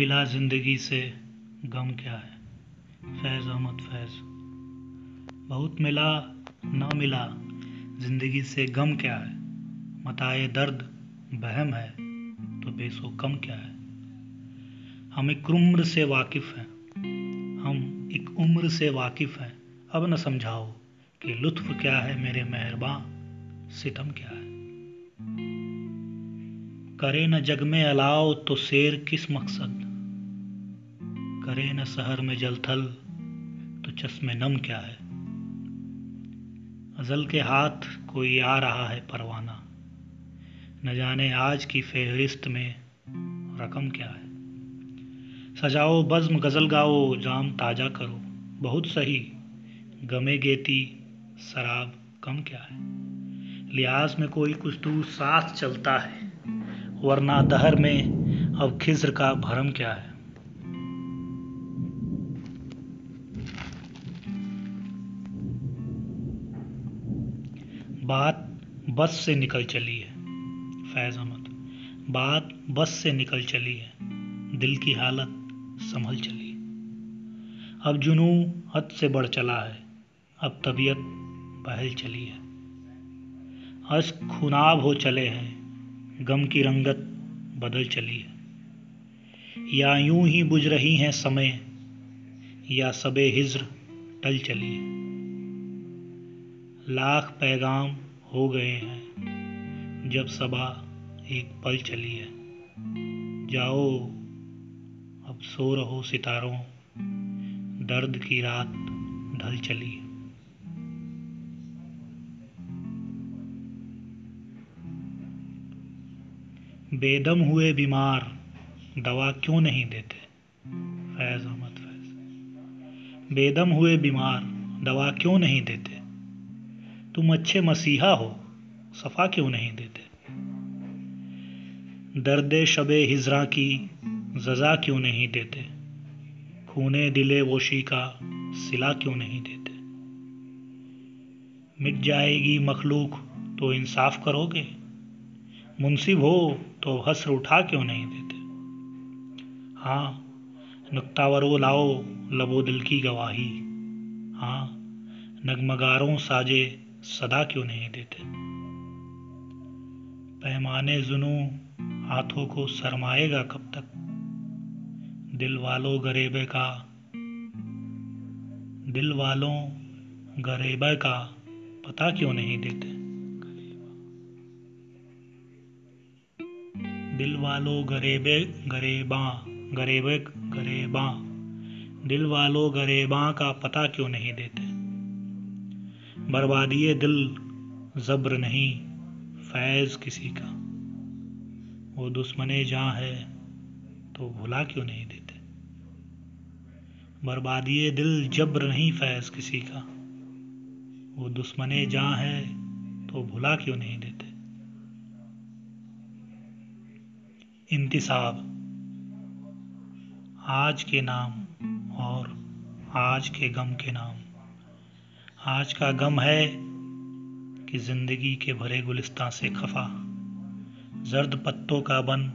मिला ज़िंदगी से, गम क्या है? फैज़ अहमद, फैज़। बहुत मिला, न मिला, ज़िंदगी से गम क्या है? मताए दर्द, बहम है तो बेसो कम क्या है? हम एक उम्र से वाकिफ हैं। हम एक उम्र से वाकिफ हैं। अब न समझाओ कि लुत्फ क्या है मेरे मेहरबान, सितम क्या है। करे न जग में अलाव तो शेर किस मकसद? करे न शहर में जलथल तो चश्मे नम क्या है? अजल के हाथ कोई आ रहा है परवाना, न जाने आज की फेहरिस्त में रकम क्या है। सजाओ बज्म गज़ल गाओ, जाम ताज़ा करो, बहुत सही, गमे गेती शराब कम क्या है? लिहाज में कोई कुछ दूर साथ चलता है, वरना दहर में अब खिज्र का भरम क्या है? बात बस से निकल चली है, फैज अहमद। बात बस से निकल चली है, दिल की हालत संभल चली अब जुनू हद से बढ़ चला है, अब तबीयत बहल चली है। अश्क खुनाब हो चले हैं, गम की रंगत बदल चली है। या यूँ ही बुझ रही हैं समय, या सबे हिज्र टल चली है। लाख पैगाम हो गए हैं, जब सबा एक पल चली है। जाओ, अब सो रहो सितारों, दर्द की रात ढल चली है। बेदम हुए बीमार, दवा क्यों नहीं देते? फैज़ अहमद, फैज़। बेदम हुए बीमार, दवा क्यों नहीं देते? तुम अच्छे मसीहा हो, सफ़ा क्यों नहीं देते? दर्द शब हिजरा की, जजा क्यों नहीं देते? खूने दिले वोशी का, सिला क्यों नहीं देते? मिट जाएगी मखलूक तो इंसाफ करोगे? मुंसिब हो तो हसर उठा क्यों नहीं देते? हाँ नुक्तावरो लाओ, लबो दिल की गवाही। हाँ नगमगारों साजे सदा क्यों नहीं देते? पैमाने जुनू हाथों को शरमाएगा कब तक? दिल वालों गरीबे का, दिल वालों गरीबे का पता क्यों नहीं देते? दिल वालों गरीबे, गरीबा गरीबे, गरीबा, दिल वालों गरीबा का पता क्यों नहीं देते? बर्बादी दिल जब्र नहीं, फैज किसी का। वो दुश्मने जहाँ है तो भुला क्यों नहीं देते? बर्बादी दिल जब्र नहीं, फैज किसी का। वो दुश्मने जहाँ है तो भुला क्यों नहीं देते? इंतिसाब। आज के नाम और आज के गम के नाम। आज का गम है कि ज़िंदगी के भरे गुलिस्तान से खफा। जर्द पत्तों का बन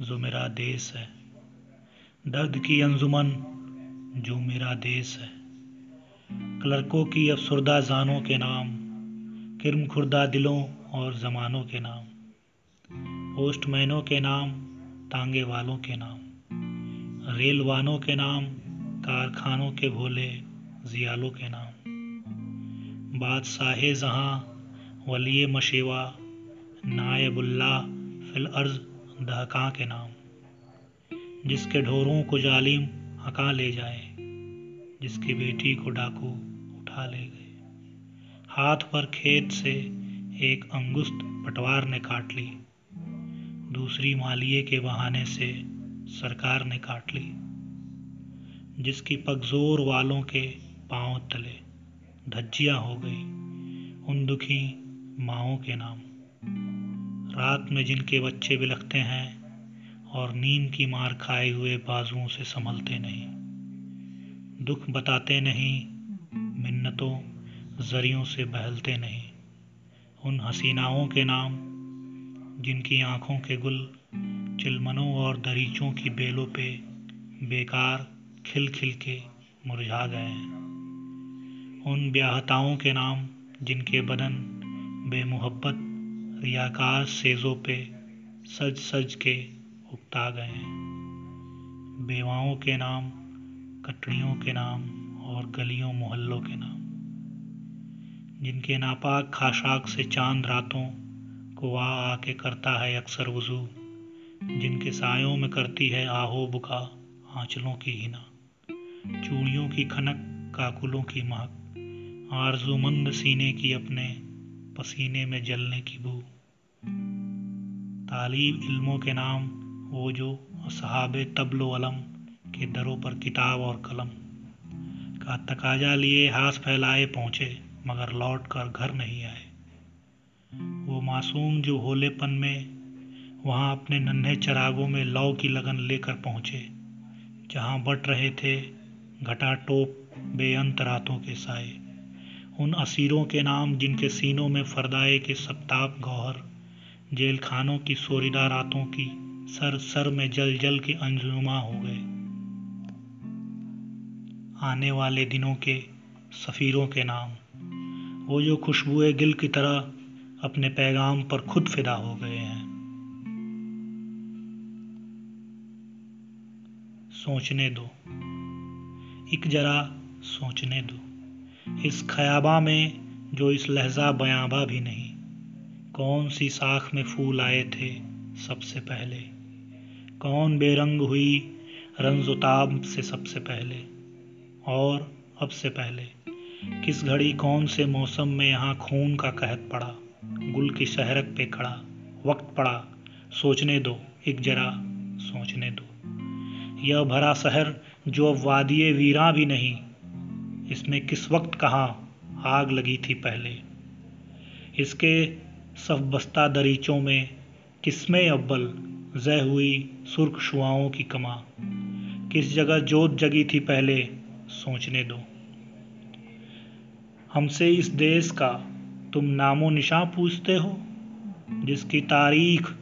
जो मेरा देश है। दर्द की अंजुमन जो मेरा देश है। क्लर्कों की अफसरदा जानों के नाम किरम खुर्दा दिलों और जमानों के नाम। पोस्टमैनों के नाम, तांगे वालों के नाम। रेलवानों के नाम, कारखानों के भोले, जियालों के नाम। बादशाह जहाँ वली मशेवा, नायबुल्ला फिल अर्ज़ दहका के नाम, जिसके ढोरों को जालिम हका ले जाए, जिसकी बेटी को डाकू उठा ले गए। हाथ पर खेत से एक अंगुस्त पटवार ने काट ली, दूसरी मालिए के बहाने से सरकार ने काट ली, जिसकी पगजोर वालों के पाँव तले। धज्जियाँ हो गई उन दुखी माओ के नाम। रात में जिनके बच्चे बिलखते हैं और नींद की मार खाए हुए बाजुओं से संभलते नहीं, दुख बताते नहीं, मिन्नतों, जरियों से बहलते नहीं। उन हसीनाओं के नाम, जिनकी आँखों के गुल, चिलमनों और दरीचों की बेलों पे बेकार खिल खिल के मुरझा गए हैं। उन ब्याहताओं के नाम जिनके बदन बेमुहब्बत रियाकार सेजों पे सज सज के उगता गए हैं। बेवाओं के नाम कटड़ियों के नाम और गलियों मोहल्लों के नाम। जिनके नापाक खाशाक से चाँद रातों को आ आके करता है अक्सर वज़ू, जिनके सायों में करती है आहो बुका आंचलों की हिना। चूड़ियों की खनक, काकुलों की महक आरजूमंद सीने की अपने पसीने में जलने की बू। तालीब इल्मों के नाम, वो जो असहाब तबलो अलम के दरों पर किताब और कलम का तकाजा लिए हाथ फैलाए पहुँचे, मगर लौट कर घर नहीं आए। वो मासूम जो होलेपन में, वहाँ अपने नन्हे चरागों में लौ की लगन लेकर पहुँचे, जहाँ बट रहे थे घटा टोप बेअंत रातों के साए। उन असीरों के नाम जिनके सीनों में फरदाए के सप्ताप गौहर जेल खानों की सोरीदा रातों की सर सर में जल जल के अंजुमा हो गए। आने वाले दिनों के सफ़ीरों के नाम, वो जो खुशबुए गिल की तरह अपने पैगाम पर खुद फिदा हो गए हैं। सोचने दो, एक जरा सोचने दो। इस खयाबा में जो इस लहजा बयाबा भी नहीं, कौन सी साख में फूल आए थे सबसे पहले? कौन बेरंग हुई रंजुताब से सबसे पहले? और अब से पहले, किस घड़ी कौन से मौसम में यहाँ खून का कहत पड़ा, गुल की शहरक पे खड़ा, वक्त पड़ा, सोचने दो, एक जरा सोचने दो। यह भरा शहर जो अब वादिय वीरा भी नहीं इसमें किस वक्त कहाँ आग लगी थी पहले? इसके सब बस्ता दरीचों में किसमें अव्वल जय हुई सुर्ख शुआओं की कमा। किस जगह जोत जगी थी पहले, सोचने दो। हमसे इस देश का तुम नामो निशां पूछते हो, जिसकी तारीख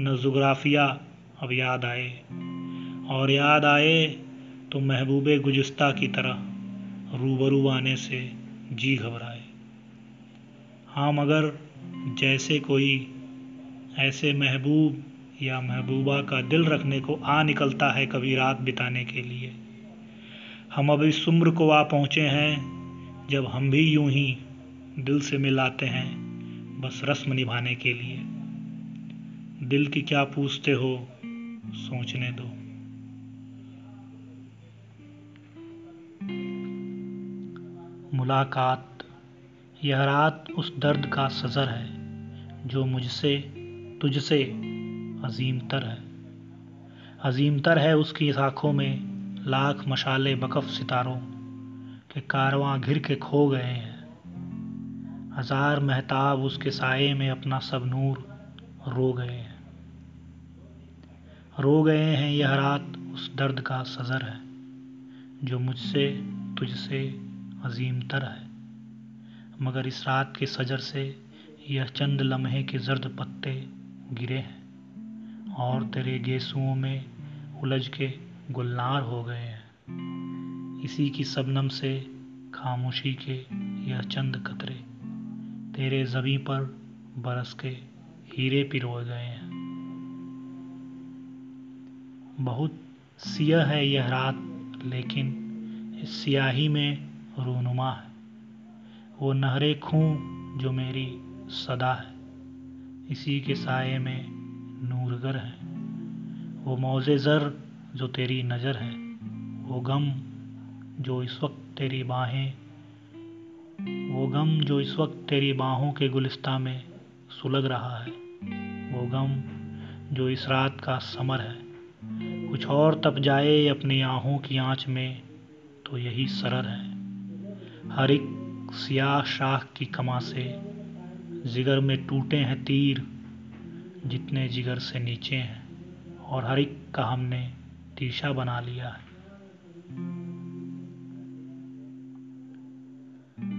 न जुग्राफिया अब याद आए। और याद आए तो महबूब गुजस्ता की तरह। रूबरू आने से जी घबराए। हाँ मगर जैसे कोई ऐसे महबूब या महबूबा का दिल रखने को आ निकलता है कभी रात बिताने के लिए। हम अब इस उम्र को आ पहुँचे हैं, जब हम भी यूँ ही दिल से मिलाते हैं, बस रस्म निभाने के लिए। दिल की क्या पूछते हो, सोचने दो। मुलाकात, यह रात उस दर्द का सज़र है, जो मुझसे, तुझसे अजीमतर है। अजीमतर है उसकी आँखों में लाख मशाले बकफ सितारों के कारवां घिर के खो गए हैं। हज़ार महताब उसके साये में अपना सब नूर रो गए हैं। रो गए हैं यह रात उस दर्द का सज़र है, जो मुझसे, तुझसे अजीमतर है। मगर इस रात के सजर से यह चंद लम्हे के जर्द पत्ते गिरे हैं और तेरे गेसुओं में उलझ के गुलनार हो गए हैं। इसी की सबनम से खामोशी के यह चंद कतरे तेरे जबी पर बरस के हीरे पिरोए गए हैं। बहुत सिया है यह रात, लेकिन इस सियाही में रूनुमा है। वो नहरे खूं जो मेरी सदा है। इसी के साये में नूरगर है। वो मौजे ज़र जो तेरी नज़र है। वो गम जो इस वक्त तेरी बाहें। वो गम जो इस वक्त तेरी बाहों के गुलिस्ता में सुलग रहा है। वो गम जो इस रात का समर है। कुछ और तप जाए अपनी आहों की आँच में तो यही सरर है। हर एक सियाह शाख की कमा से जिगर में टूटे हैं तीर, जितने जिगर से नीचे हैं, और हर एक का हमने तीशा बना लिया है।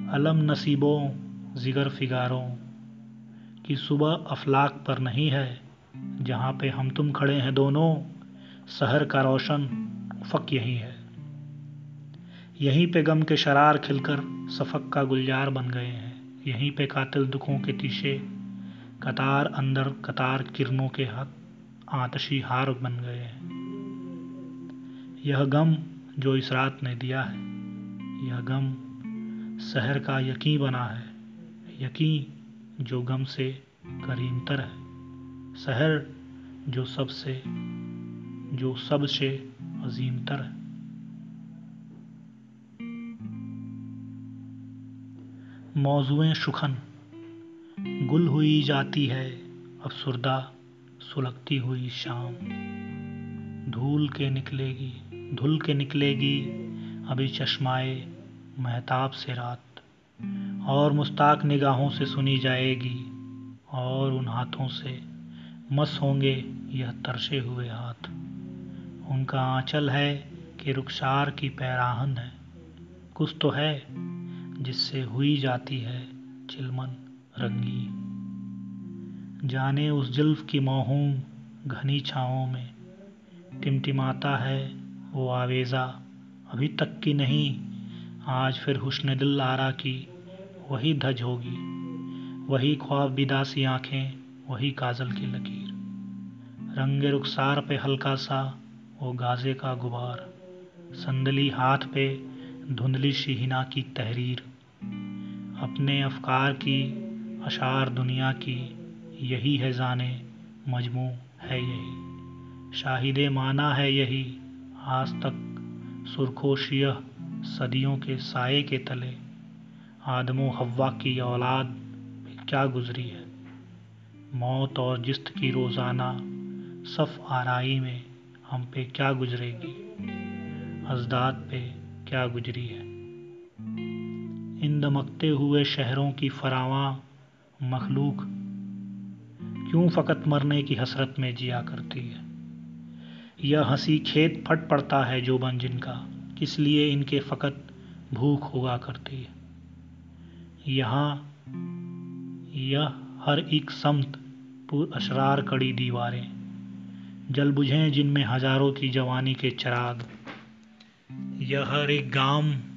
अलम नसीबों, जिगर फिगारों की सुबह अफलाक पर नहीं है, जहाँ पे हम तुम खड़े हैं दोनों, शहर का रोशन, फक यही है। यहीं पे गम के शरार खिलकर सफक का गुलजार बन गए हैं। यहीं पे कातिल दुखों के तीशे कतार अंदर कतार किरणों के हक, आतशी हार बन गए हैं। यह गम जो इस रात ने दिया है, यह गम शहर का यकीन बना है। यकीन जो गम से करीमतर है। शहर जो सबसे जो सबसे अजीमतर है। मौजुएँ शुखन। गुल हुई जाती है अफसुरदा सुलगती हुई शाम। धूल के निकलेगी, धुल के निकलेगी अभी चश्माए महताब से रात। और मुस्ताक निगाहों से सुनी जाएगी, और उन हाथों से मस होंगे यह तरसे हुए हाथ। उनका आंचल है कि रुखसार की पैराहन है। कुछ तो है जिससे हुई जाती है चिलमन रंगी। जाने उस जुल्फ की मोहूम घनी छाओं में। टिमटिमाता है वो आवेज़ा, अभी तक की नहीं, आज फिर हुस्न दिल आरा की वही धज होगी। वही ख्वाब बिदासी आँखें, वही काजल की लकीर। रंग रुखसार पे हल्का सा वो गाजे का गुबार। संदली हाथ पे धुंधली शिहिना की तहरीर। अपने अफकार की अशार दुनिया की यही है जाने, मजमू है यही। शाहिद माना है यही, आज तक सुरखोशियह सदियों के साए के तले। आदमो हवा की औलाद क्या गुजरी है। मौत और जिस्त की रोज़ाना, सफ आराई में हम पे क्या गुजरेगी? अजदाद पे क्या गुजरी है? इन दमकते हुए शहरों की फरावा मखलूक क्यों फ़कत मरने की हसरत में जिया करती है? यह हँसी खेत फट पड़ता है जो बन जिनका, किस लिए इनके फ़कत भूख होगा करती है? यहाँ, यह हर एक समत पुर अशरार कड़ी दीवारें, जल बुझें जिनमें हज़ारों की जवानी के चिराग। यह हर एक गाँव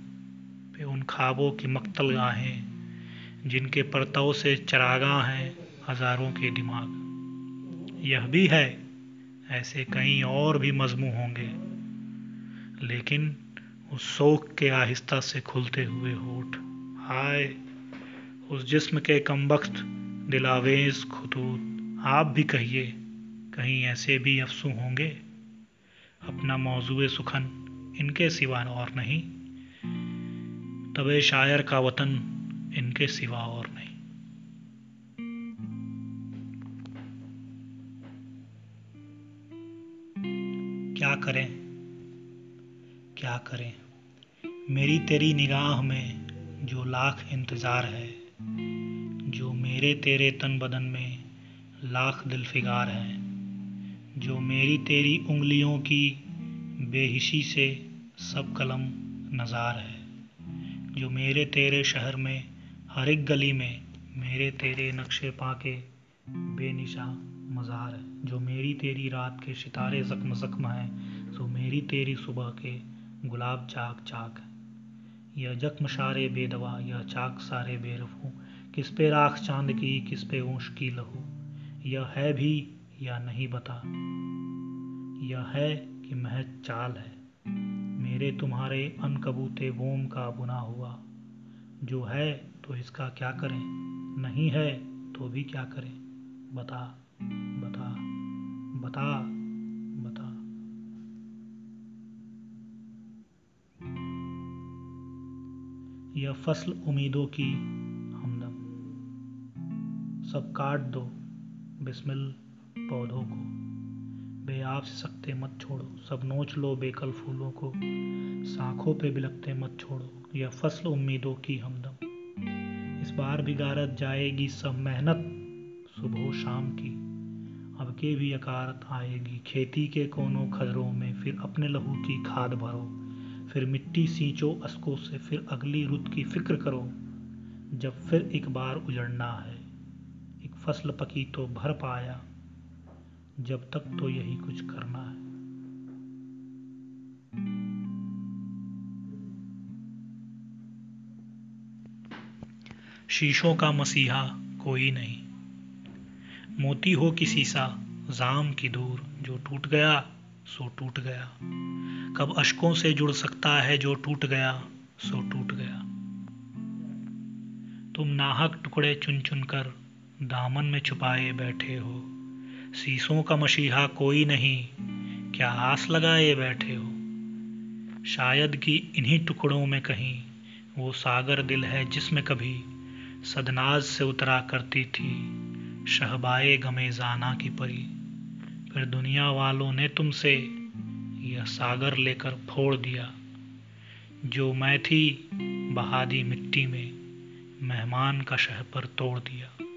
पे उन ख्वाबों की मक्तल गाहें जिनके परतव से चरागा हैं हज़ारों के दिमाग। यह भी है, ऐसे कई और भी मजमू होंगे। लेकिन उस शोक के आहिस्ता से खुलते हुए होठ, हाय, उस जिस्म के कमबख्त, दिलावेज खतूत आप भी कहिए, कहीं ऐसे भी अफसू होंगे? अपना मौजू सुखन इनके सिवा और नहीं। तबे शायर का वतन इनके सिवा और नहीं। क्या करें? क्या करें? मेरी तेरी निगाह में जो लाख इंतज़ार है, जो मेरे तेरे तन बदन में लाख दिल फिगार है, जो मेरी तेरी उंगलियों की बेहिशी से सब कलम नज़ार है। जो मेरे तेरे शहर में, हर एक गली में मेरे तेरे नक्शे पाके बेनिशा मज़ार है। जो मेरी तेरी रात के सितारे जख्म जख्म हैं, सो मेरी तेरी सुबह के गुलाब चाक चाक है। यह जख्म शारे बेदवा, यह चाक सारे बेरफू, किस पे राख चाँद की, किस पे ऊँश की लहू? यह है भी या नहीं बता? यह है कि महज चाल है। मेरे तुम्हारे अनकबूते वोम का बुना हुआ। जो है तो इसका क्या करें? नहीं है तो भी क्या करें? बता बता बता बता। यह फ़सल उम्मीदों की हमदम। सब काट दो, बिस्मिल पौधों को। बे आप से सकते मत छोड़ो। सब नोच लो बेकल फूलों को। साखों पे बिलकते मत छोड़ो। यह फ़सल उम्मीदों की हमदम। इस बार भी गारत जाएगी सब मेहनत सुबह शाम की। अब के भी अकारत आएगी। खेती के कोनों खजरों में फिर अपने लहू की खाद भरो। फिर मिट्टी सींचो अस्कों से। फिर अगली रुत की फ़िक्र करो। जब फिर एक बार उजड़ना है। एक फ़सल पकी तो भर पाया। जब तक तो यही कुछ करना है। शीशों का मसीहा कोई नहीं। मोती हो किसी सा जाम की दूर। जो टूट गया, सो टूट गया। कब अशकों से जुड़ सकता है जो टूट गया, सो टूट गया। तुम नाहक टुकड़े चुन चुन कर दामन में छुपाए बैठे हो। शीशों का मसीहा कोई नहीं। क्या आस लगाए बैठे हो? शायद कि इन्हीं टुकड़ों में कहीं वो सागर दिल है जिसमें कभी सदनाज से उतरा करती थी, शहबाए गमे जाना की परी। फिर दुनिया वालों ने तुमसे यह सागर लेकर फोड़ दिया। जो मैं थी बहादी मिट्टी में, मेहमान का शह पर तोड़ दिया।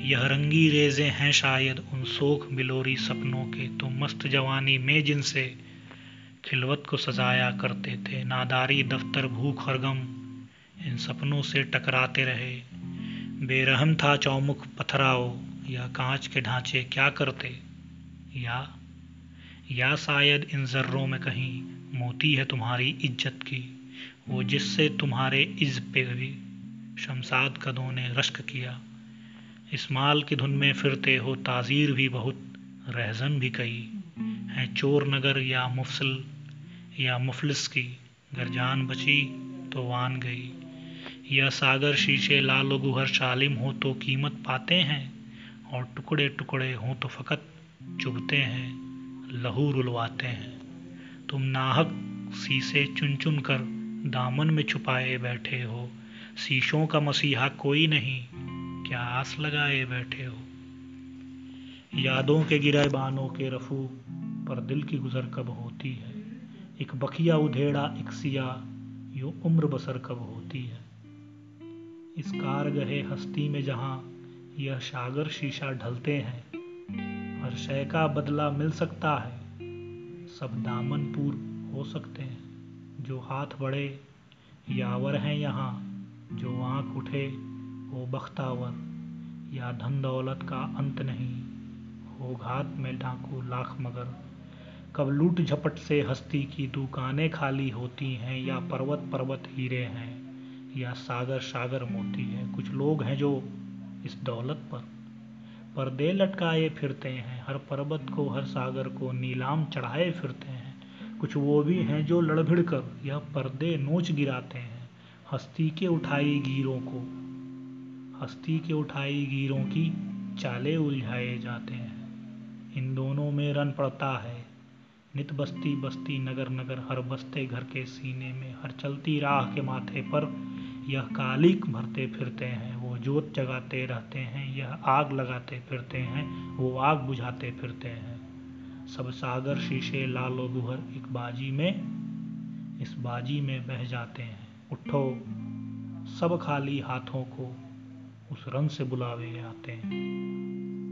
यह रंगी रेजे हैं शायद उन सोख बिलोरी सपनों के। तो मस्त जवानी में जिनसे खिलवत को सजाया करते थे। नादारी, दफ्तर, भूख और गम, इन सपनों से टकराते रहे। बेरहम था चौमुख पथराओ या कांच के ढांचे क्या करते? या या शायद इन जर्रों में कहीं मोती है तुम्हारी इज़्ज़त की। वो जिससे तुम्हारे इज़ पे भी शमसाद कदों ने रश्क किया। इस्माल की धुन में फिरते हो ताज़ीर भी बहुत, रहजन भी कई। हैं चोर नगर या मुफसल या मुफलिस की, घर जान बची तो वान गई। या सागर शीशे लाल गुहर शालिम हो तो कीमत पाते हैं, और टुकड़े टुकड़े हों तो फ़कत चुभते हैं, लहू रुलवाते हैं। तुम नाहक शीशे चुन चुन कर दामन में छुपाए बैठे हो शीशों का मसीहा कोई नहीं क्या आस लगाए बैठे हो? यादों के गिरे बानों के रफू पर दिल की गुजर कब होती है? एक बखिया उधेड़ा, एक सिया, यूँ उम्र बसर कब होती है? इस कारगहे हस्ती में जहाँ यह सागर शीशा ढलते हैं, हर शय का बदला मिल सकता है। सब दामन पूर हो सकते हैं, जो हाथ बड़े, यावर हैं यहाँ, जो आँख उठे वो बख्तावर, या धन दौलत का अंत नहीं। हो घात में डाकू लाख मगर। कब लूट झपट से हस्ती की दुकानें खाली होती हैं, या पर्वत पर्वत हीरे हैं, या सागर सागर मोती हैं। कुछ लोग हैं जो इस दौलत पर। पर्दे लटकाए फिरते हैं, हर पर्वत को, हर सागर को, नीलाम चढ़ाए फिरते हैं। कुछ वो भी हैं जो लड़भिड़ कर, यह पर्दे नोच गिराते हैं, हस्ती के उठाई गिरों को। हस्ती के उठाई गिरों की चाले उलझाए जाते हैं। इन दोनों में रन पड़ता है। नित बस्ती बस्ती, नगर नगर, हर बस्ते घर के सीने में, हर चलती राह के माथे पर यह कालिक भरते फिरते हैं, वो जोत जगाते रहते हैं, यह आग लगाते फिरते हैं, वो आग बुझाते फिरते हैं। सब सागर शीशे लालो गुहर एक बाजी में, इस बाजी में बह जाते हैं। उठो, सब खाली हाथों को उस रंग से बुलावे आते हैं।